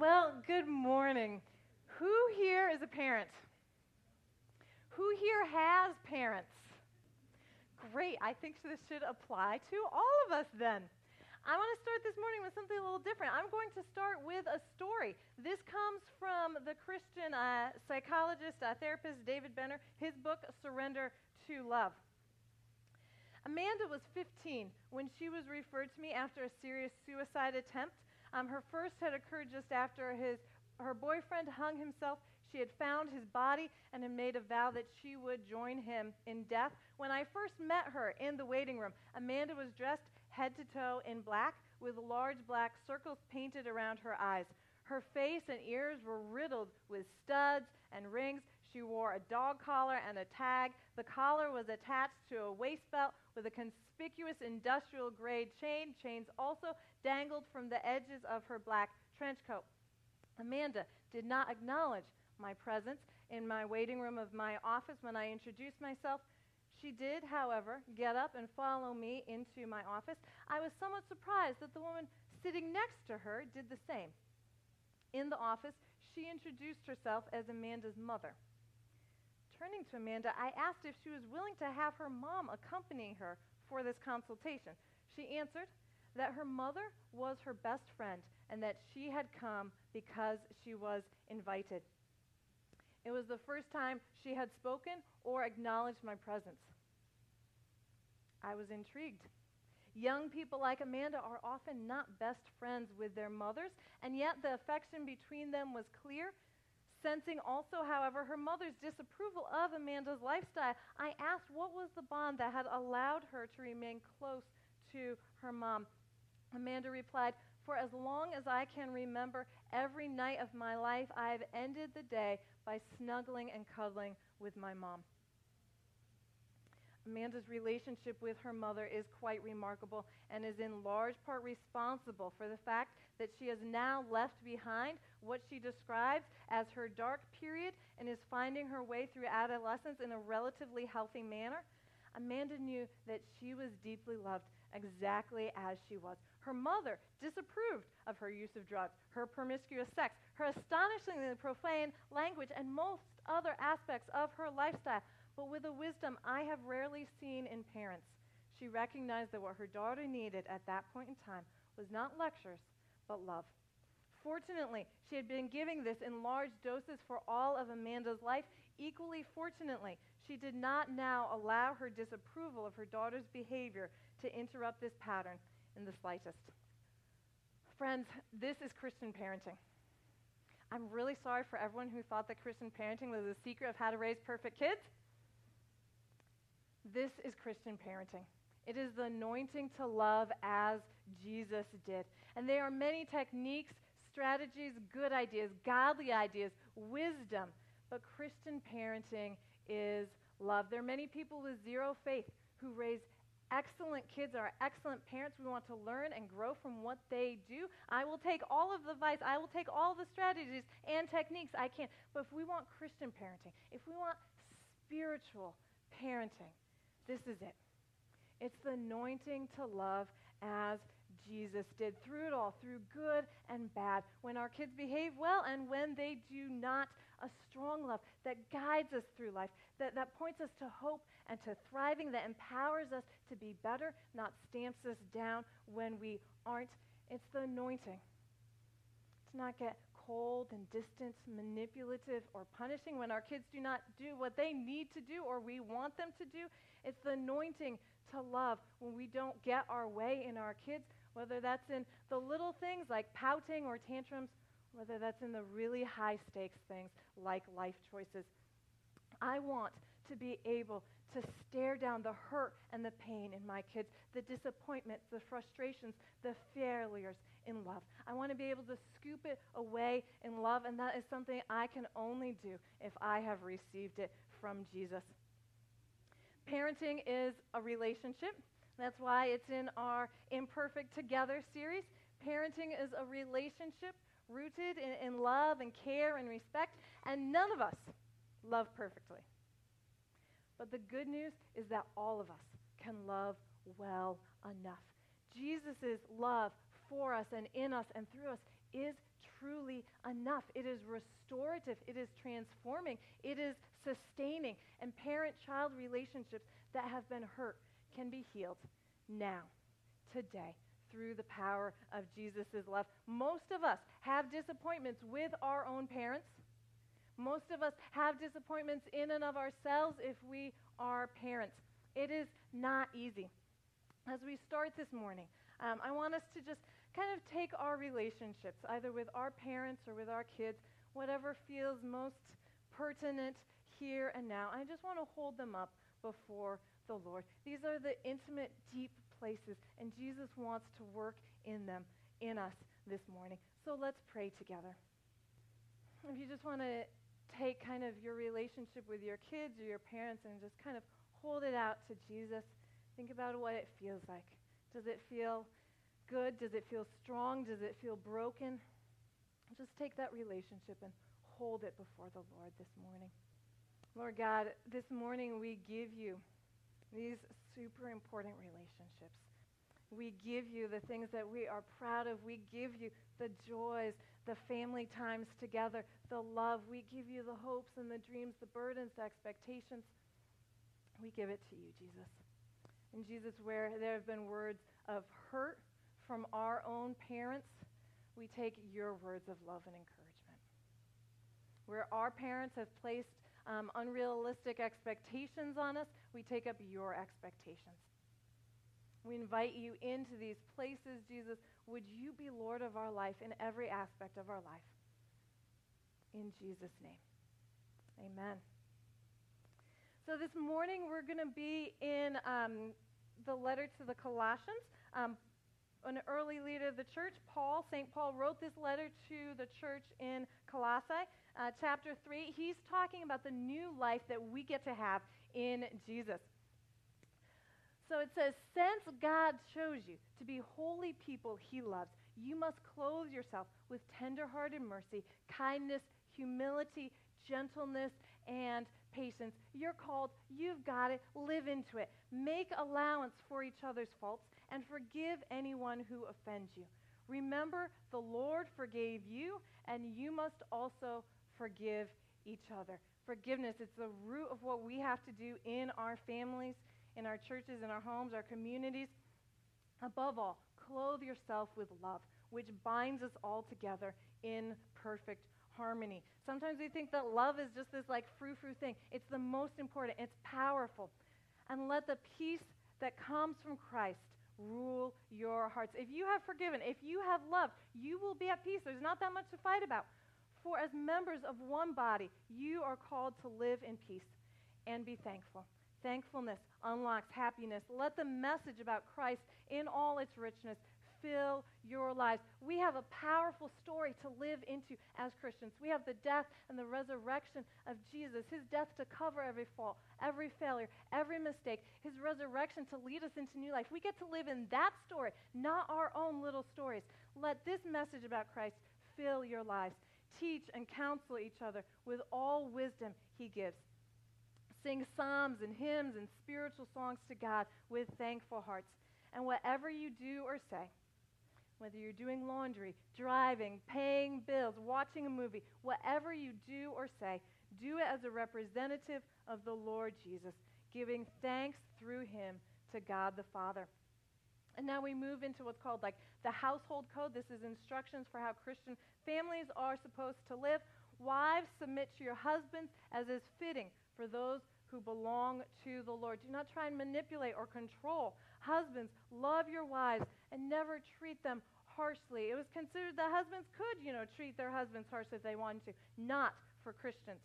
Well, good morning. Who here is a parent? Who here has parents? Great. I think this should apply to all of us then. I want to start this morning with something a little different. I'm going to start with a story. This comes from the Christian uh, psychologist, uh, therapist David Benner, his book, Surrender to Love. Amanda was 15 when she was referred to me after a serious suicide attempt. Um, her first had occurred just after his, her boyfriend hung himself. She had found his body and had made a vow that she would join him in death. When I first met her in the waiting room, Amanda was dressed head to toe in black with large black circles painted around her eyes. Her face and ears were riddled with studs and rings. She wore a dog collar and a tag. The collar was attached to a waist belt with a conspicuous industrial grade chain. Chains also dangled from the edges of her black trench coat. Amanda did not acknowledge my presence in my waiting room of my office when I introduced myself. She did, however, get up and follow me into my office. I was somewhat surprised that the woman sitting next to her did the same. In the office, she introduced herself as Amanda's mother. Turning to Amanda, I asked if she was willing to have her mom accompany her for this consultation. She answered that her mother was her best friend and that she had come because she was invited. It was the first time she had spoken or acknowledged my presence. I was intrigued. Young people like Amanda are often not best friends with their mothers, and yet the affection between them was clear. Sensing also, however, her mother's disapproval of Amanda's lifestyle, I asked what was the bond that had allowed her to remain close to her mom. Amanda replied, For as long as I can remember, every night of my life, I have ended the day by snuggling and cuddling with my mom. Amanda's relationship with her mother is quite remarkable and is in large part responsible for the fact that she has now left behind what she describes as her dark period and is finding her way through adolescence in a relatively healthy manner. Amanda knew that she was deeply loved exactly as she was. Her mother disapproved of her use of drugs, her promiscuous sex, her astonishingly profane language, and most other aspects of her lifestyle but with a wisdom I have rarely seen in parents. She recognized that what her daughter needed at that point in time was not lectures, but love. Fortunately, she had been giving this in large doses for all of Amanda's life. Equally fortunately, she did not now allow her disapproval of her daughter's behavior to interrupt this pattern in the slightest. Friends, this is Christian parenting. I'm really sorry for everyone who thought that Christian parenting was the secret of how to raise perfect kids. This is Christian parenting. It is the anointing to love as Jesus did. And there are many techniques, strategies, good ideas, godly ideas, wisdom. But Christian parenting is love. There are many people with zero faith who raise excellent kids, are excellent parents. We want to learn and grow from what they do. I will take all of the advice, I will take all the strategies and techniques I can. But if we want Christian parenting, if we want spiritual parenting, this is it. It's the anointing to love as Jesus did through it all, through good and bad. When our kids behave well and when they do not, a strong love that guides us through life, that, that points us to hope and to thriving, that empowers us to be better, not stamps us down when we aren't. It's the anointing. To not get cold and distant, manipulative, or punishing when our kids do not do what they need to do or we want them to do. It's the anointing to love when we don't get our way in our kids, whether that's in the little things like pouting or tantrums, whether that's in the really high stakes things like life choices. I want to be able to stare down the hurt and the pain in my kids, the disappointments, the frustrations, the failures in love. I want to be able to scoop it away in love, and that is something I can only do if I have received it from Jesus. Parenting is a relationship. That's why it's in our Imperfect Together series. Parenting is a relationship rooted in, in love and care and respect, and none of us love perfectly. But the good news is that all of us can love well enough. Jesus' love for us and in us and through us is truly enough. It is restorative, it is transforming, it is sustaining. And parent child relationships that have been hurt can be healed now, today, through the power of Jesus' love. Most of us have disappointments with our own parents. Most of us have disappointments in and of ourselves if we are parents. It is not easy. As we start this morning, um, I want us to just kind of take our relationships, either with our parents or with our kids, whatever feels most pertinent here and now. I just want to hold them up before the Lord. These are the intimate, deep places, and Jesus wants to work in them, in us this morning. So let's pray together. If you just want to take kind of your relationship with your kids or your parents and just kind of hold it out to Jesus, think about what it feels like. Does it feel good? Does it feel strong? Does it feel broken? Just take that relationship and hold it before the Lord this morning. Lord God, this morning we give you these super important relationships. We give you the things that we are proud of. We give you the joys, the family times together, the love. We give you the hopes and the dreams, the burdens, the expectations. We give it to you, Jesus. And Jesus, where there have been words of hurt, from our own parents, we take your words of love and encouragement. Where our parents have placed um, unrealistic expectations on us, we take up your expectations. We invite you into these places, Jesus. Would you be Lord of our life in every aspect of our life? In Jesus' name. Amen. So this morning we're going to be in um, the letter to the Colossians. Um, an early leader of the church, Paul, St. Paul, wrote this letter to the church in Colossae, uh, chapter 3. He's talking about the new life that we get to have in Jesus. So it says, Since God chose you to be holy people he loves, you must clothe yourself with tenderhearted mercy, kindness, humility, gentleness, and patience. You're called, you've got it, live into it. Make allowance for each other's faults and forgive anyone who offends you. Remember, the Lord forgave you, and you must also forgive each other. Forgiveness, it's the root of what we have to do in our families, in our churches, in our homes, our communities. Above all, clothe yourself with love, which binds us all together in perfect harmony. Sometimes we think that love is just this like frou frou thing. It's the most important, it's powerful. And let the peace that comes from Christ rule your hearts. If you have forgiven, if you have loved, you will be at peace. There's not that much to fight about. For as members of one body, you are called to live in peace and be thankful. Thankfulness unlocks happiness. Let the message about Christ in all its richness fill your lives. We have a powerful story to live into as Christians. We have the death and the resurrection of Jesus, his death to cover every fault, every failure, every mistake, his resurrection to lead us into new life. We get to live in that story, not our own little stories. Let this message about Christ fill your lives. Teach and counsel each other with all wisdom he gives. Sing psalms and hymns and spiritual songs to God with thankful hearts. And whatever you do or say, whether you're doing laundry, driving, paying bills, watching a movie, whatever you do or say, do it as a representative of the Lord Jesus, giving thanks through him to God the Father. And now we move into what's called like the household code. This is instructions for how Christian families are supposed to live. Wives, submit to your husbands as is fitting for those who belong to the Lord. Do not try and manipulate or control. Husbands, love your wives and never treat them harshly. It was considered that husbands could, you know, treat their husbands harshly if they wanted to, not for Christians.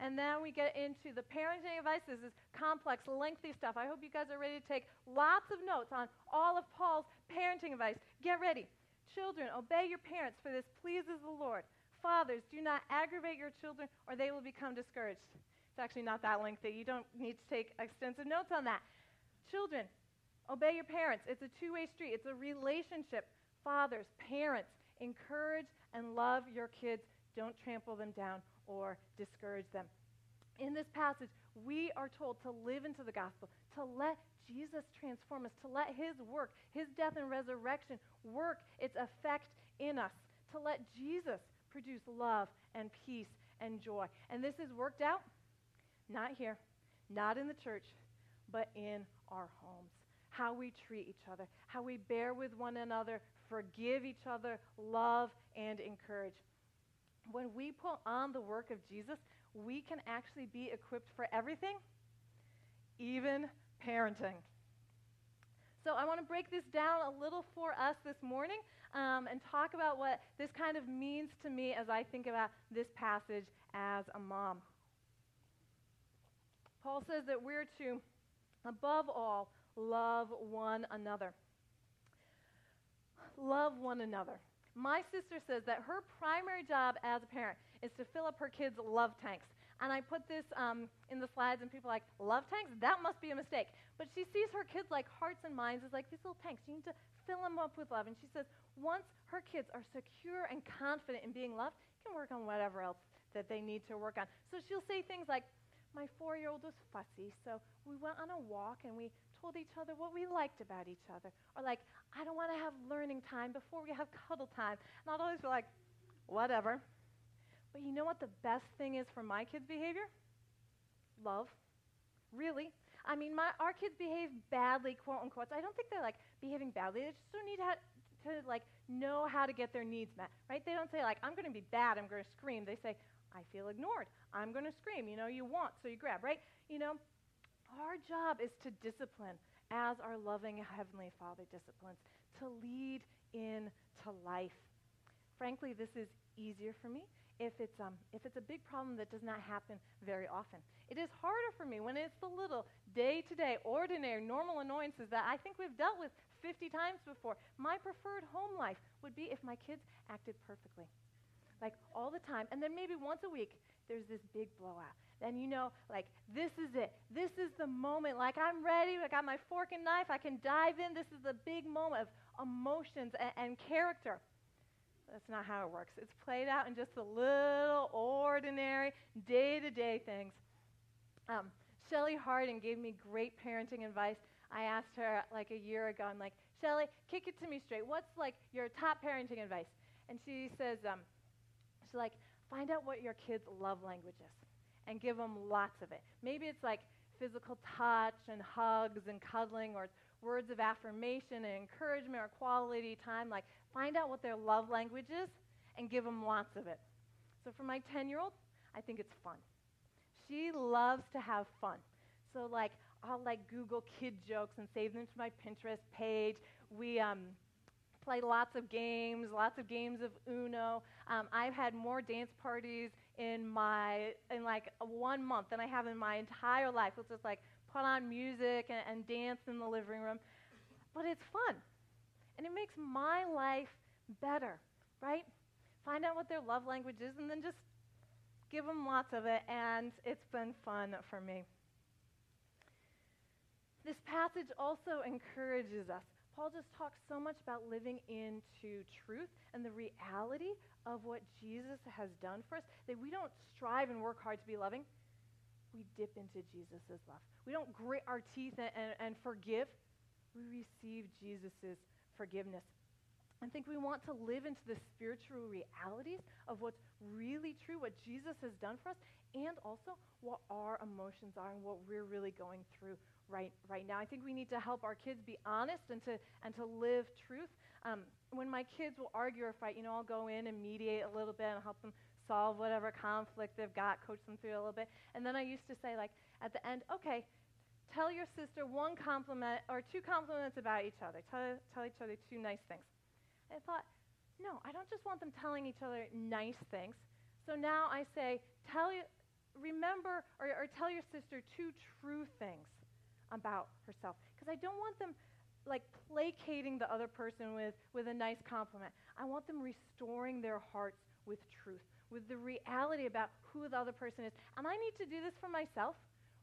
And then we get into the parenting advice. This is complex, lengthy stuff. I hope you guys are ready to take lots of notes on all of Paul's parenting advice. Get ready. Children, obey your parents, for this pleases the Lord. Fathers, do not aggravate your children, or they will become discouraged. It's actually not that lengthy. You don't need to take extensive notes on that. Children, obey your parents. It's a two way street, it's a relationship. Fathers, parents, encourage and love your kids. Don't trample them down or discourage them. in this passage, we are told to live into the gospel, to let Jesus transform us, to let his work, his death and resurrection work its effect in us, to let Jesus produce love and peace and joy. And this is worked out not here, not in the church, but in our homes. How we treat each other, how we bear with one another, forgive each other, love, and encourage. When we put on the work of Jesus, we can actually be equipped for everything, even parenting. So I want to break this down a little for us this morning um, and talk about what this kind of means to me as I think about this passage as a mom. Paul says that we're to, above all, love one another. Love one another. My sister says that her primary job as a parent is to fill up her kids' love tanks. And I put this um, in the slides, and people are like, love tanks? That must be a mistake. But she sees her kids like hearts and minds as like these little tanks. You need to fill them up with love. And she says, once her kids are secure and confident in being loved, can work on whatever else that they need to work on. So she'll say things like, my four year old was fussy, so we went on a walk and we told each other what we liked about each other. Or like, I don't want to have learning time before we have cuddle time. And I'll always be like, whatever. But you know what the best thing is for my kids' behavior? Love. Really. I mean, my, our kids behave badly, quote unquote. I don't think they're like behaving badly. They just don't need to, to like know how to get their needs met, right? They don't say like, I'm going to be bad, I'm going to scream. They say, I feel ignored. I'm going to scream. You know, you want, so you grab, right? You know, our job is to discipline as our loving Heavenly Father disciplines, to lead into life. Frankly, this is easier for me if it's, um, if it's a big problem that does not happen very often. It is harder for me when it's the little day to day, ordinary, normal annoyances that I think we've dealt with 50 times before. My preferred home life would be if my kids acted perfectly, like all the time. And then maybe once a week, there's this big blowout. Then you know, like, this is it. This is the moment. Like, I'm ready. I got my fork and knife. I can dive in. This is the big moment of emotions and, and character. That's not how it works. It's played out in just the little ordinary day to day things. Um, Shelly Harding gave me great parenting advice. I asked her like a year ago, I'm like, Shelly, kick it to me straight. What's like your top parenting advice? And she says, um, she's like, find out what your kids' love language is and give them lots of it. Maybe it's like physical touch and hugs and cuddling or words of affirmation and encouragement or quality time. Like, find out what their love language is and give them lots of it. So, for my 10 year old, I think it's fun. She loves to have fun. So, like, I'll like Google kid jokes and save them to my Pinterest page. We um, play lots of games, lots of games of Uno. Um, I've had more dance parties in my in like one month than I have in my entire life. It's just like put on music and, and dance in the living room. But it's fun. And it makes my life better, right? Find out what their love language is and then just give them lots of it. And it's been fun for me. This passage also encourages us. Paul just talks so much about living into truth and the reality of what Jesus has done for us that we don't strive and work hard to be loving. We dip into Jesus' love. We don't grit our teeth and, and, and forgive. We receive Jesus' forgiveness. I think we want to live into the spiritual realities of what's really true, what Jesus has done for us, and also what our emotions are and what we're really going through right, right now. I think we need to help our kids be honest and to, and to live truth. Um, when my kids will argue or fight, you know, I'll go in and mediate a little bit and help them solve whatever conflict they've got, coach them through a little bit. And then I used to say, like, at the end, okay, tell your sister one compliment or two compliments about each other. Tell, tell each other two nice things. I thought, no, I don't just want them telling each other nice things. So now I say, tell remember or, or tell your sister two true things about herself. Because I don't want them like placating the other person with, with a nice compliment. I want them restoring their hearts with truth, with the reality about who the other person is. And I need to do this for myself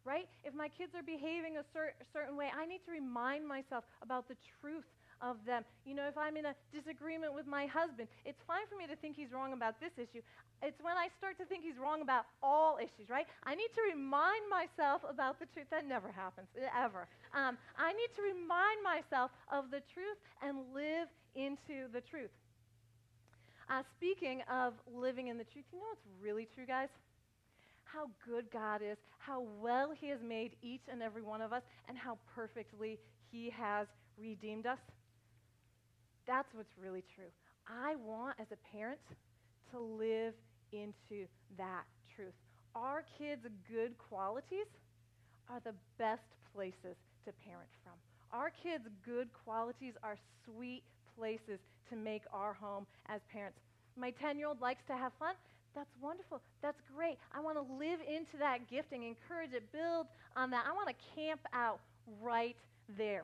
right? If my kids are behaving a cer- certain way, I need to remind myself about the truth of them. You know, if I'm in a disagreement with my husband, it's fine for me to think he's wrong about this issue. It's when I start to think he's wrong about all issues, right? I need to remind myself about the truth. That never happens, ever. Um, I need to remind myself of the truth and live into the truth. Uh, speaking of living in the truth, you know what's really true, guys? how good God is, how well He has made each and every one of us, and how perfectly He has redeemed us. That's what's really true. I want, as a parent, to live into that truth. Our kids' good qualities are the best places to parent from. Our kids' good qualities are sweet places to make our home as parents. My 10 year old likes to have fun. That's wonderful. That's great. I want to live into that gifting, encourage it, build on that. I want to camp out right there.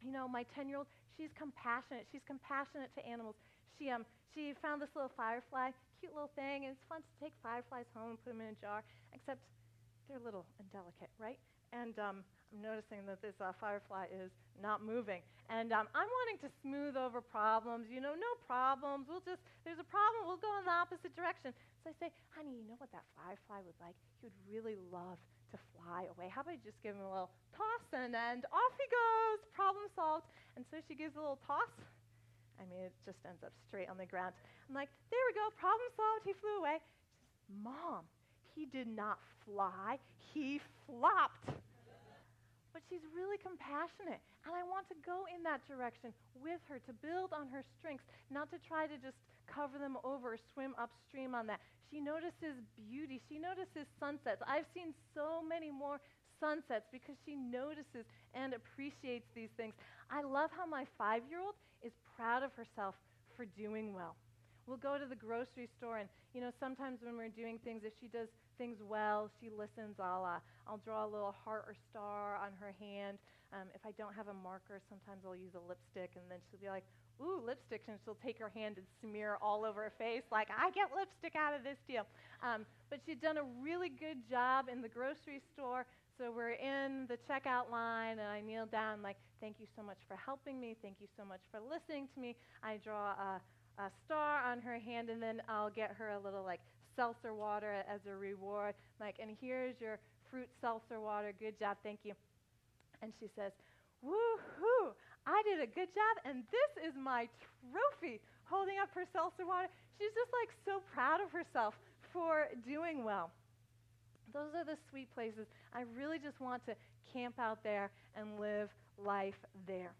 You know, my 10 year old, she's compassionate. She's compassionate to animals. She, um, she found this little firefly, cute little thing, and it's fun to take fireflies home and put them in a jar, except they're little and delicate, right? And um, I'm noticing that this uh, firefly is not moving. And um, I'm wanting to smooth over problems. You know, no problems. We'll just, there's a problem, we'll go in the opposite direction. So I say, honey, you know what that firefly would like? He would really love to fly away. How about you just give him a little toss and, and off he goes, problem solved. And so she gives a little toss. I mean, it just ends up straight on the ground. I'm like, there we go, problem solved. He flew away. She says, Mom, he did not fly, he flopped but she's really compassionate. And I want to go in that direction with her to build on her strengths, not to try to just cover them over swim upstream on that. She notices beauty, she notices sunsets. I've seen so many more sunsets because she notices and appreciates these things. I love how my five year old is proud of herself for doing well. We'll go to the grocery store, and you know, sometimes when we're doing things, if she does things well, she listens. I'll, uh, I'll draw a little heart or star on her hand. Um, if I don't have a marker, sometimes I'll use a lipstick, and then she'll be like, ooh, lipstick, and she'll take her hand and smear all over her face, like, I get lipstick out of this deal. Um, but she'd done a really good job in the grocery store, so we're in the checkout line, and I kneel down, like, thank you so much for helping me, thank you so much for listening to me. I draw a, a star on her hand, and then I'll get her a little, like, seltzer water as a reward. Like, and here's your fruit seltzer water. Good job. Thank you. And she says, Woohoo! I did a good job, and this is my trophy holding up her seltzer water. She's just like so proud of herself for doing well. Those are the sweet places. I really just want to camp out there and live life there.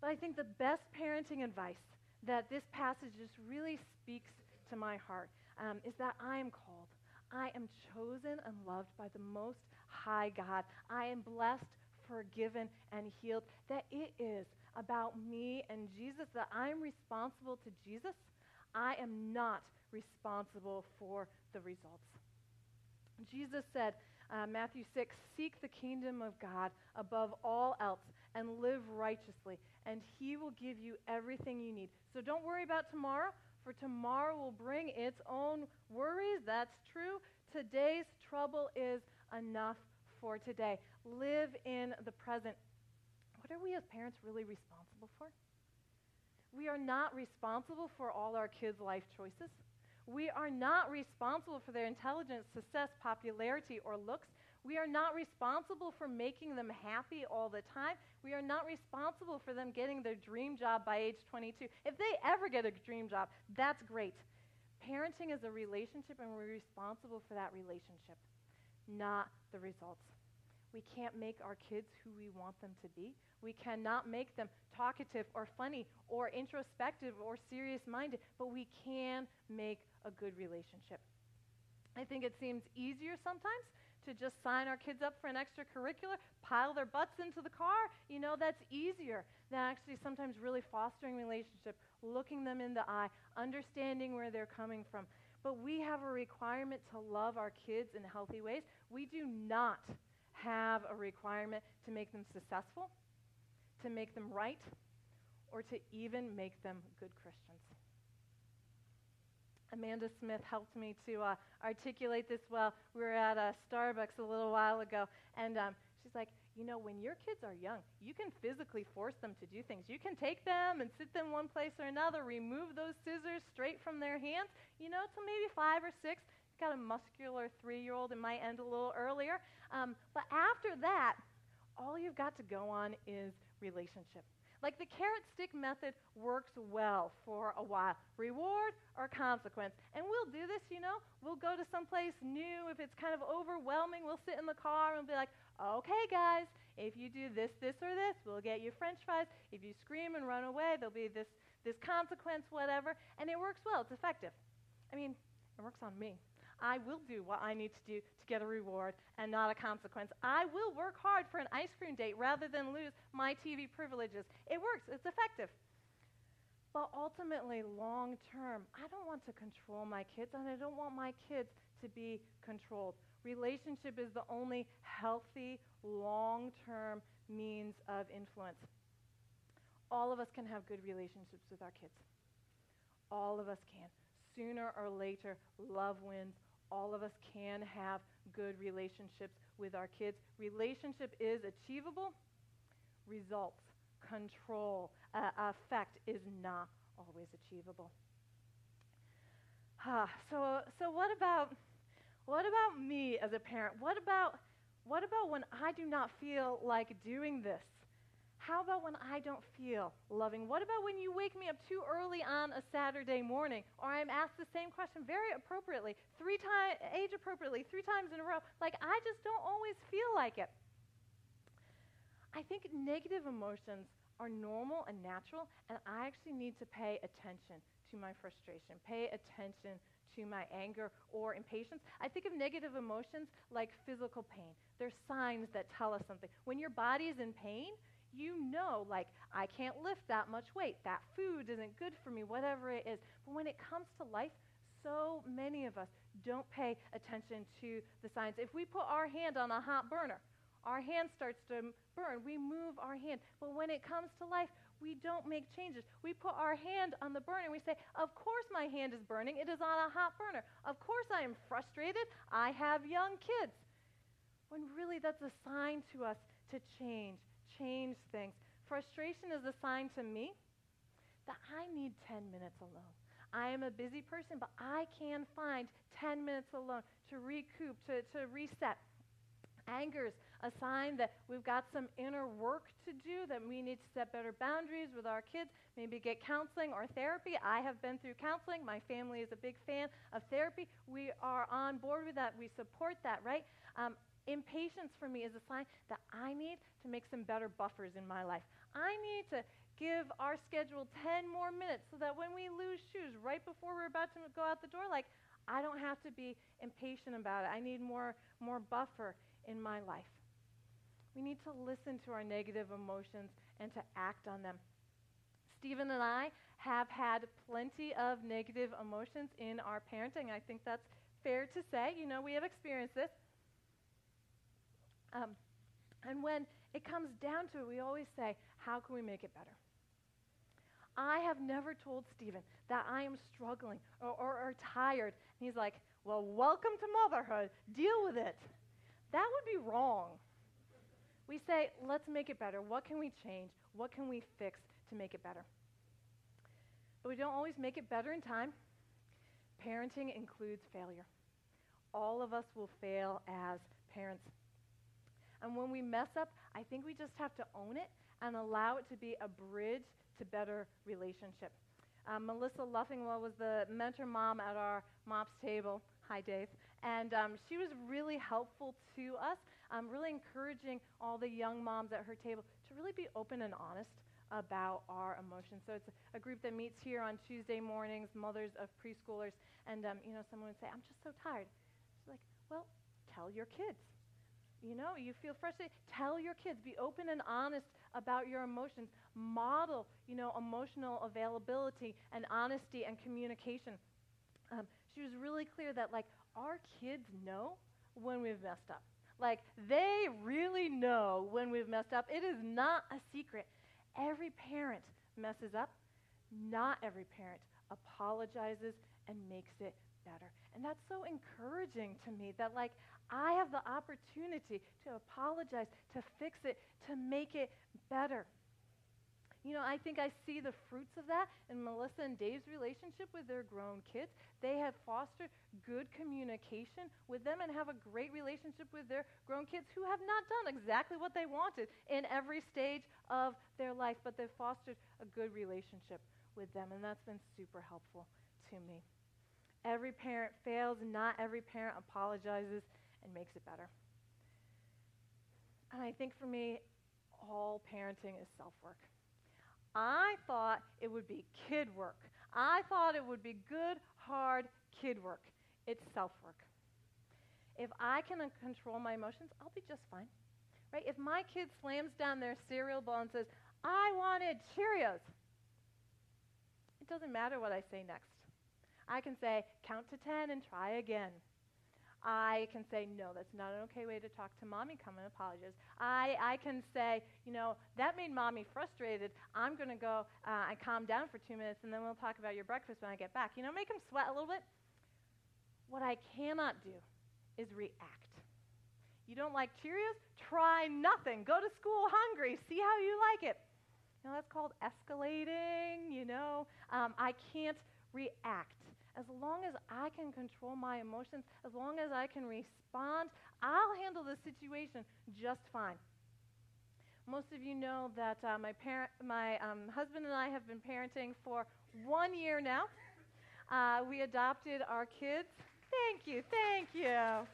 But I think the best parenting advice that this passage just really speaks to my heart um, is that I am called. I am chosen and loved by the Most High God. I am blessed, forgiven, and healed. That it is about me and Jesus, that I'm responsible to Jesus. I am not responsible for the results. Jesus said, uh, Matthew 6, seek the kingdom of God above all else and live righteously, and he will give you everything you need. So don't worry about tomorrow for tomorrow will bring its own worries. That's true. Today's trouble is enough for today. Live in the present. What are we as parents really responsible for? We are not responsible for all our kids' life choices. We are not responsible for their intelligence, success, popularity, or looks. We are not responsible for making them happy all the time. We are not responsible for them getting their dream job by age 22. If they ever get a dream job, that's great. Parenting is a relationship, and we're responsible for that relationship, not the results. We can't make our kids who we want them to be. We cannot make them talkative or funny or introspective or serious minded, but we can make a good relationship. I think it seems easier sometimes to just sign our kids up for an extracurricular, pile their butts into the car. You know, that's easier than actually sometimes really fostering relationship, looking them in the eye, understanding where they're coming from. But we have a requirement to love our kids in healthy ways. We do not have a requirement to make them successful, to make them right, or to even make them good Christians. Amanda Smith helped me to uh, articulate this well. We were at a Starbucks a little while ago, and um, she's like, you know, when your kids are young, you can physically force them to do things. You can take them and sit them one place or another, remove those scissors straight from their hands, you know, till maybe five or six. Got a muscular three year old, it might end a little earlier. Um, but after that, all you've got to go on is relationship. Like the carrot stick method works well for a while. Reward or consequence. And we'll do this, you know. We'll go to someplace new. If it's kind of overwhelming, we'll sit in the car and be like, okay, guys, if you do this, this, or this, we'll get you french fries. If you scream and run away, there'll be this, this consequence, whatever. And it works well. It's effective. I mean, it works on me. I will do what I need to do to get a reward and not a consequence. I will work hard for an ice cream date rather than lose my TV privileges. It works, it's effective. But ultimately, long term, I don't want to control my kids, and I don't want my kids to be controlled. Relationship is the only healthy, long term means of influence. All of us can have good relationships with our kids. All of us can. Sooner or later, love wins all of us can have good relationships with our kids. Relationship is achievable. Results, control, uh, effect is not always achievable. Ah, so, so what about what about me as a parent? What about what about when I do not feel like doing this? How about when I don't feel loving? What about when you wake me up too early on a Saturday morning, or I'm asked the same question very appropriately, three times, age appropriately, three times in a row? Like I just don't always feel like it. I think negative emotions are normal and natural, and I actually need to pay attention to my frustration, pay attention to my anger or impatience. I think of negative emotions like physical pain. They're signs that tell us something. When your body is in pain, you know, like, I can't lift that much weight. That food isn't good for me, whatever it is. But when it comes to life, so many of us don't pay attention to the signs. If we put our hand on a hot burner, our hand starts to burn. We move our hand. But when it comes to life, we don't make changes. We put our hand on the burner and we say, Of course, my hand is burning. It is on a hot burner. Of course, I am frustrated. I have young kids. When really that's a sign to us to change, change things. Frustration is a sign to me that I need 10 minutes alone. I am a busy person, but I can find 10 minutes alone to recoup, to, to reset. Anger's a sign that we've got some inner work to do, that we need to set better boundaries with our kids, maybe get counseling or therapy. I have been through counseling. My family is a big fan of therapy. We are on board with that. We support that, right? Um, Impatience for me is a sign that I need to make some better buffers in my life. I need to give our schedule 10 more minutes so that when we lose shoes right before we're about to go out the door, like, I don't have to be impatient about it. I need more, more buffer in my life. We need to listen to our negative emotions and to act on them. Stephen and I have had plenty of negative emotions in our parenting. I think that's fair to say. You know, we have experienced this. Um, and when it comes down to it, we always say, how can we make it better? I have never told Stephen that I am struggling or, or, or tired. And he's like, well, welcome to motherhood. Deal with it. That would be wrong. We say, let's make it better. What can we change? What can we fix to make it better? But we don't always make it better in time. Parenting includes failure. All of us will fail as parents. And when we mess up, I think we just have to own it and allow it to be a bridge to better relationship. Um, Melissa Leffingwell was the mentor mom at our MOPS table. Hi, Dave. And um, she was really helpful to us, um, really encouraging all the young moms at her table to really be open and honest about our emotions. So it's a, group that meets here on Tuesday mornings, mothers of preschoolers. And, um, you know, someone would say, I'm just so tired. She's like, well, tell your kids you know, you feel frustrated, tell your kids, be open and honest about your emotions. Model, you know, emotional availability and honesty and communication. Um, she was really clear that, like, our kids know when we've messed up. Like, they really know when we've messed up. It is not a secret. Every parent messes up. Not every parent apologizes and makes it better. And that's so encouraging to me that, like, I have the opportunity to apologize, to fix it, to make it better. You know, I think I see the fruits of that in Melissa and Dave's relationship with their grown kids. They have fostered good communication with them and have a great relationship with their grown kids who have not done exactly what they wanted in every stage of their life, but they've fostered a good relationship with them, and that's been super helpful to me. Every parent fails, not every parent apologizes and makes it better. And I think for me, all parenting is self work. I thought it would be kid work. I thought it would be good, hard kid work. It's self work. If I can control my emotions, I'll be just fine. Right? If my kid slams down their cereal bowl and says, I wanted Cheerios, it doesn't matter what I say next. I can say, count to 10 and try again. I can say, no, that's not an okay way to talk to mommy. Come and apologize. I, I can say, you know, that made mommy frustrated. I'm going to go uh, and calm down for two minutes, and then we'll talk about your breakfast when I get back. You know, make them sweat a little bit. What I cannot do is react. You don't like Cheerios? Try nothing. Go to school hungry. See how you like it. You know, that's called escalating, you know. Um, I can't react as long as I can control my emotions, as long as I can respond, I'll handle the situation just fine. Most of you know that uh, my, parent, my um, husband and I have been parenting for one year now. Uh, we adopted our kids. Thank you, thank you.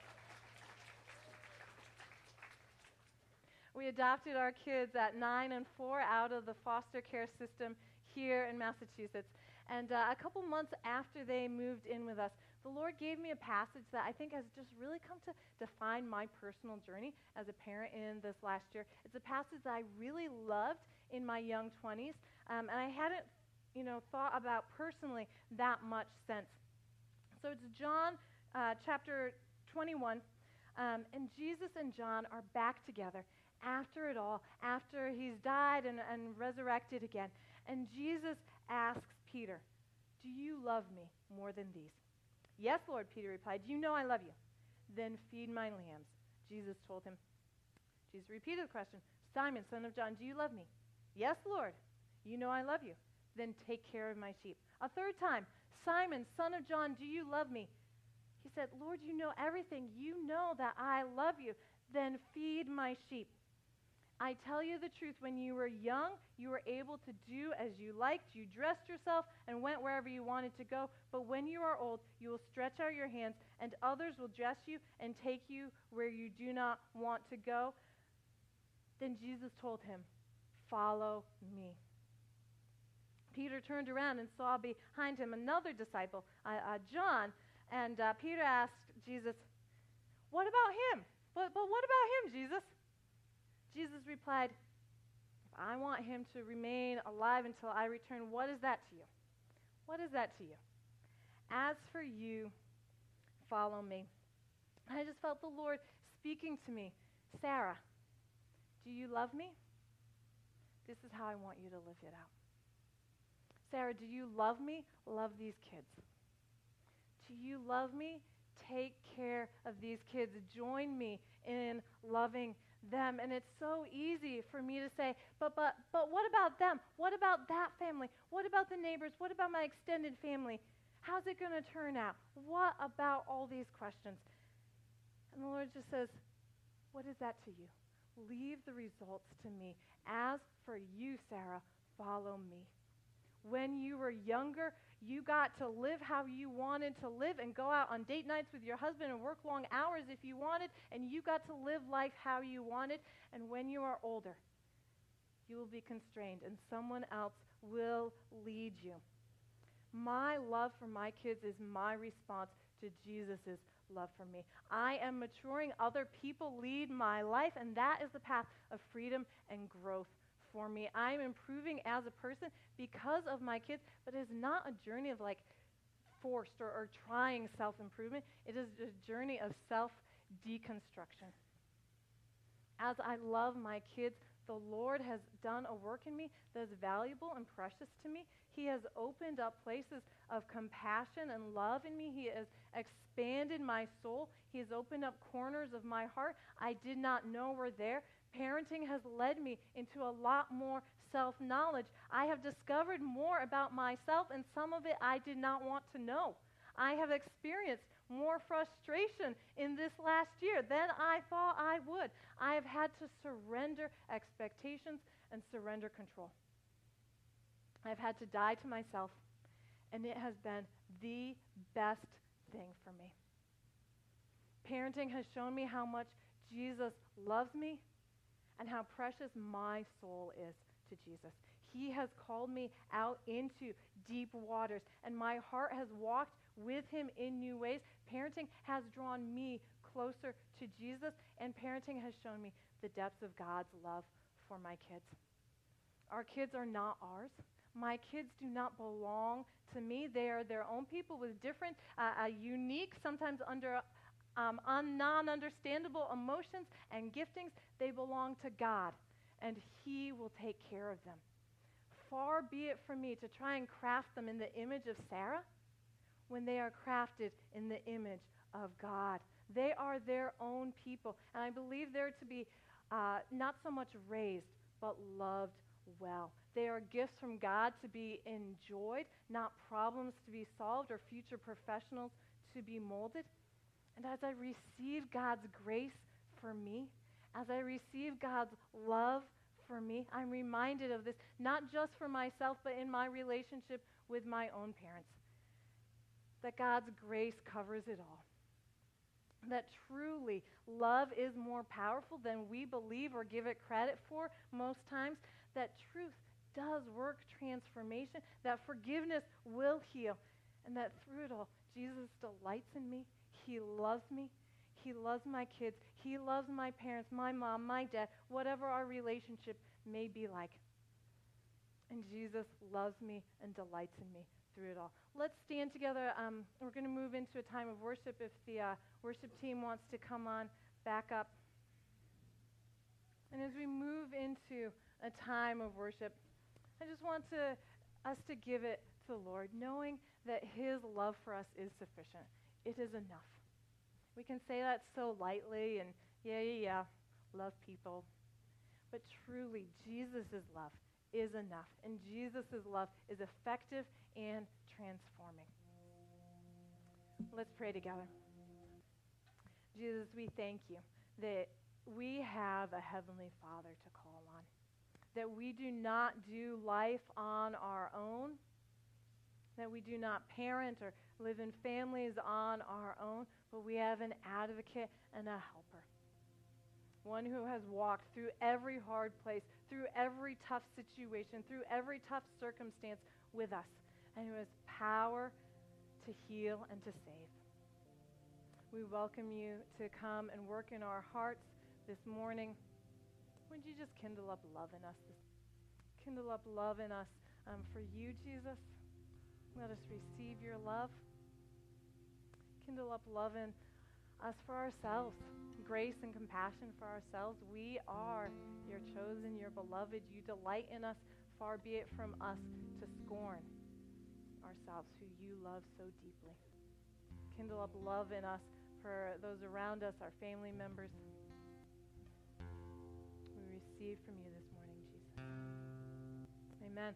We adopted our kids at nine and four out of the foster care system here in Massachusetts. And uh, a couple months after they moved in with us, the Lord gave me a passage that I think has just really come to define my personal journey as a parent in this last year. It's a passage that I really loved in my young 20s, um, and I hadn't, you know, thought about personally that much since. So it's John uh, chapter 21, um, and Jesus and John are back together after it all, after he's died and, and resurrected again. And Jesus asks Peter, Do you love me more than these? Yes, Lord, Peter replied. You know I love you. Then feed my lambs. Jesus told him. Jesus repeated the question Simon, son of John, do you love me? Yes, Lord. You know I love you. Then take care of my sheep. A third time, Simon, son of John, do you love me? He said, Lord, you know everything. You know that I love you. Then feed my sheep. I tell you the truth, when you were young, you were able to do as you liked. You dressed yourself and went wherever you wanted to go. But when you are old, you will stretch out your hands, and others will dress you and take you where you do not want to go. Then Jesus told him, Follow me. Peter turned around and saw behind him another disciple, uh, uh, John. And uh, Peter asked Jesus, What about him? But, but what about him, Jesus? Jesus replied, If I want him to remain alive until I return, what is that to you? What is that to you? As for you, follow me. I just felt the Lord speaking to me Sarah, do you love me? This is how I want you to live it out. Sarah, do you love me? Love these kids. Do you love me? Take care of these kids. Join me in loving them. And it's so easy for me to say, but, but, but what about them? What about that family? What about the neighbors? What about my extended family? How's it going to turn out? What about all these questions? And the Lord just says, What is that to you? Leave the results to me. As for you, Sarah, follow me. When you were younger, you got to live how you wanted to live and go out on date nights with your husband and work long hours if you wanted, and you got to live life how you wanted. And when you are older, you will be constrained, and someone else will lead you. My love for my kids is my response to Jesus' love for me. I am maturing, other people lead my life, and that is the path of freedom and growth for me. I'm improving as a person because of my kids, but it's not a journey of like forced or, or trying self improvement. It is a journey of self deconstruction. As I love my kids, the Lord has done a work in me that is valuable and precious to me. He has opened up places of compassion and love in me. He has expanded my soul. He has opened up corners of my heart I did not know were there. Parenting has led me into a lot more self knowledge. I have discovered more about myself, and some of it I did not want to know. I have experienced more frustration in this last year than I thought I would. I have had to surrender expectations and surrender control. I've had to die to myself, and it has been the best thing for me. Parenting has shown me how much Jesus loves me and how precious my soul is to Jesus. He has called me out into deep waters, and my heart has walked with him in new ways. Parenting has drawn me closer to Jesus, and parenting has shown me the depths of God's love for my kids. Our kids are not ours. My kids do not belong to me. They are their own people with different, uh, uh, unique, sometimes under um, non understandable emotions and giftings. They belong to God, and He will take care of them. Far be it from me to try and craft them in the image of Sarah when they are crafted in the image of God. They are their own people. And I believe they're to be uh, not so much raised, but loved well. They are gifts from God to be enjoyed, not problems to be solved or future professionals to be molded. And as I receive God's grace for me, as I receive God's love for me, I'm reminded of this, not just for myself, but in my relationship with my own parents. That God's grace covers it all. That truly love is more powerful than we believe or give it credit for most times. That truth does work transformation, that forgiveness will heal, and that through it all, Jesus delights in me. He loves me. He loves my kids. He loves my parents, my mom, my dad, whatever our relationship may be like. And Jesus loves me and delights in me through it all. Let's stand together. Um, we're going to move into a time of worship if the uh, worship team wants to come on back up. And as we move into a time of worship, I just want to, us to give it to the Lord, knowing that His love for us is sufficient. It is enough. We can say that so lightly and, yeah, yeah, yeah, love people. But truly, Jesus' love is enough. And Jesus' love is effective and transforming. Let's pray together. Jesus, we thank you that we have a heavenly Father to call on that we do not do life on our own, that we do not parent or live in families on our own, but we have an advocate and a helper. One who has walked through every hard place, through every tough situation, through every tough circumstance with us, and who has power to heal and to save. We welcome you to come and work in our hearts this morning. Would you just kindle up love in us? Kindle up love in us um, for you, Jesus. Let us receive your love. Kindle up love in us for ourselves, grace and compassion for ourselves. We are your chosen, your beloved. You delight in us. Far be it from us to scorn ourselves, who you love so deeply. Kindle up love in us for those around us, our family members We receive from you this morning, Jesus. Amen.